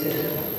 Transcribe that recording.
Spirit.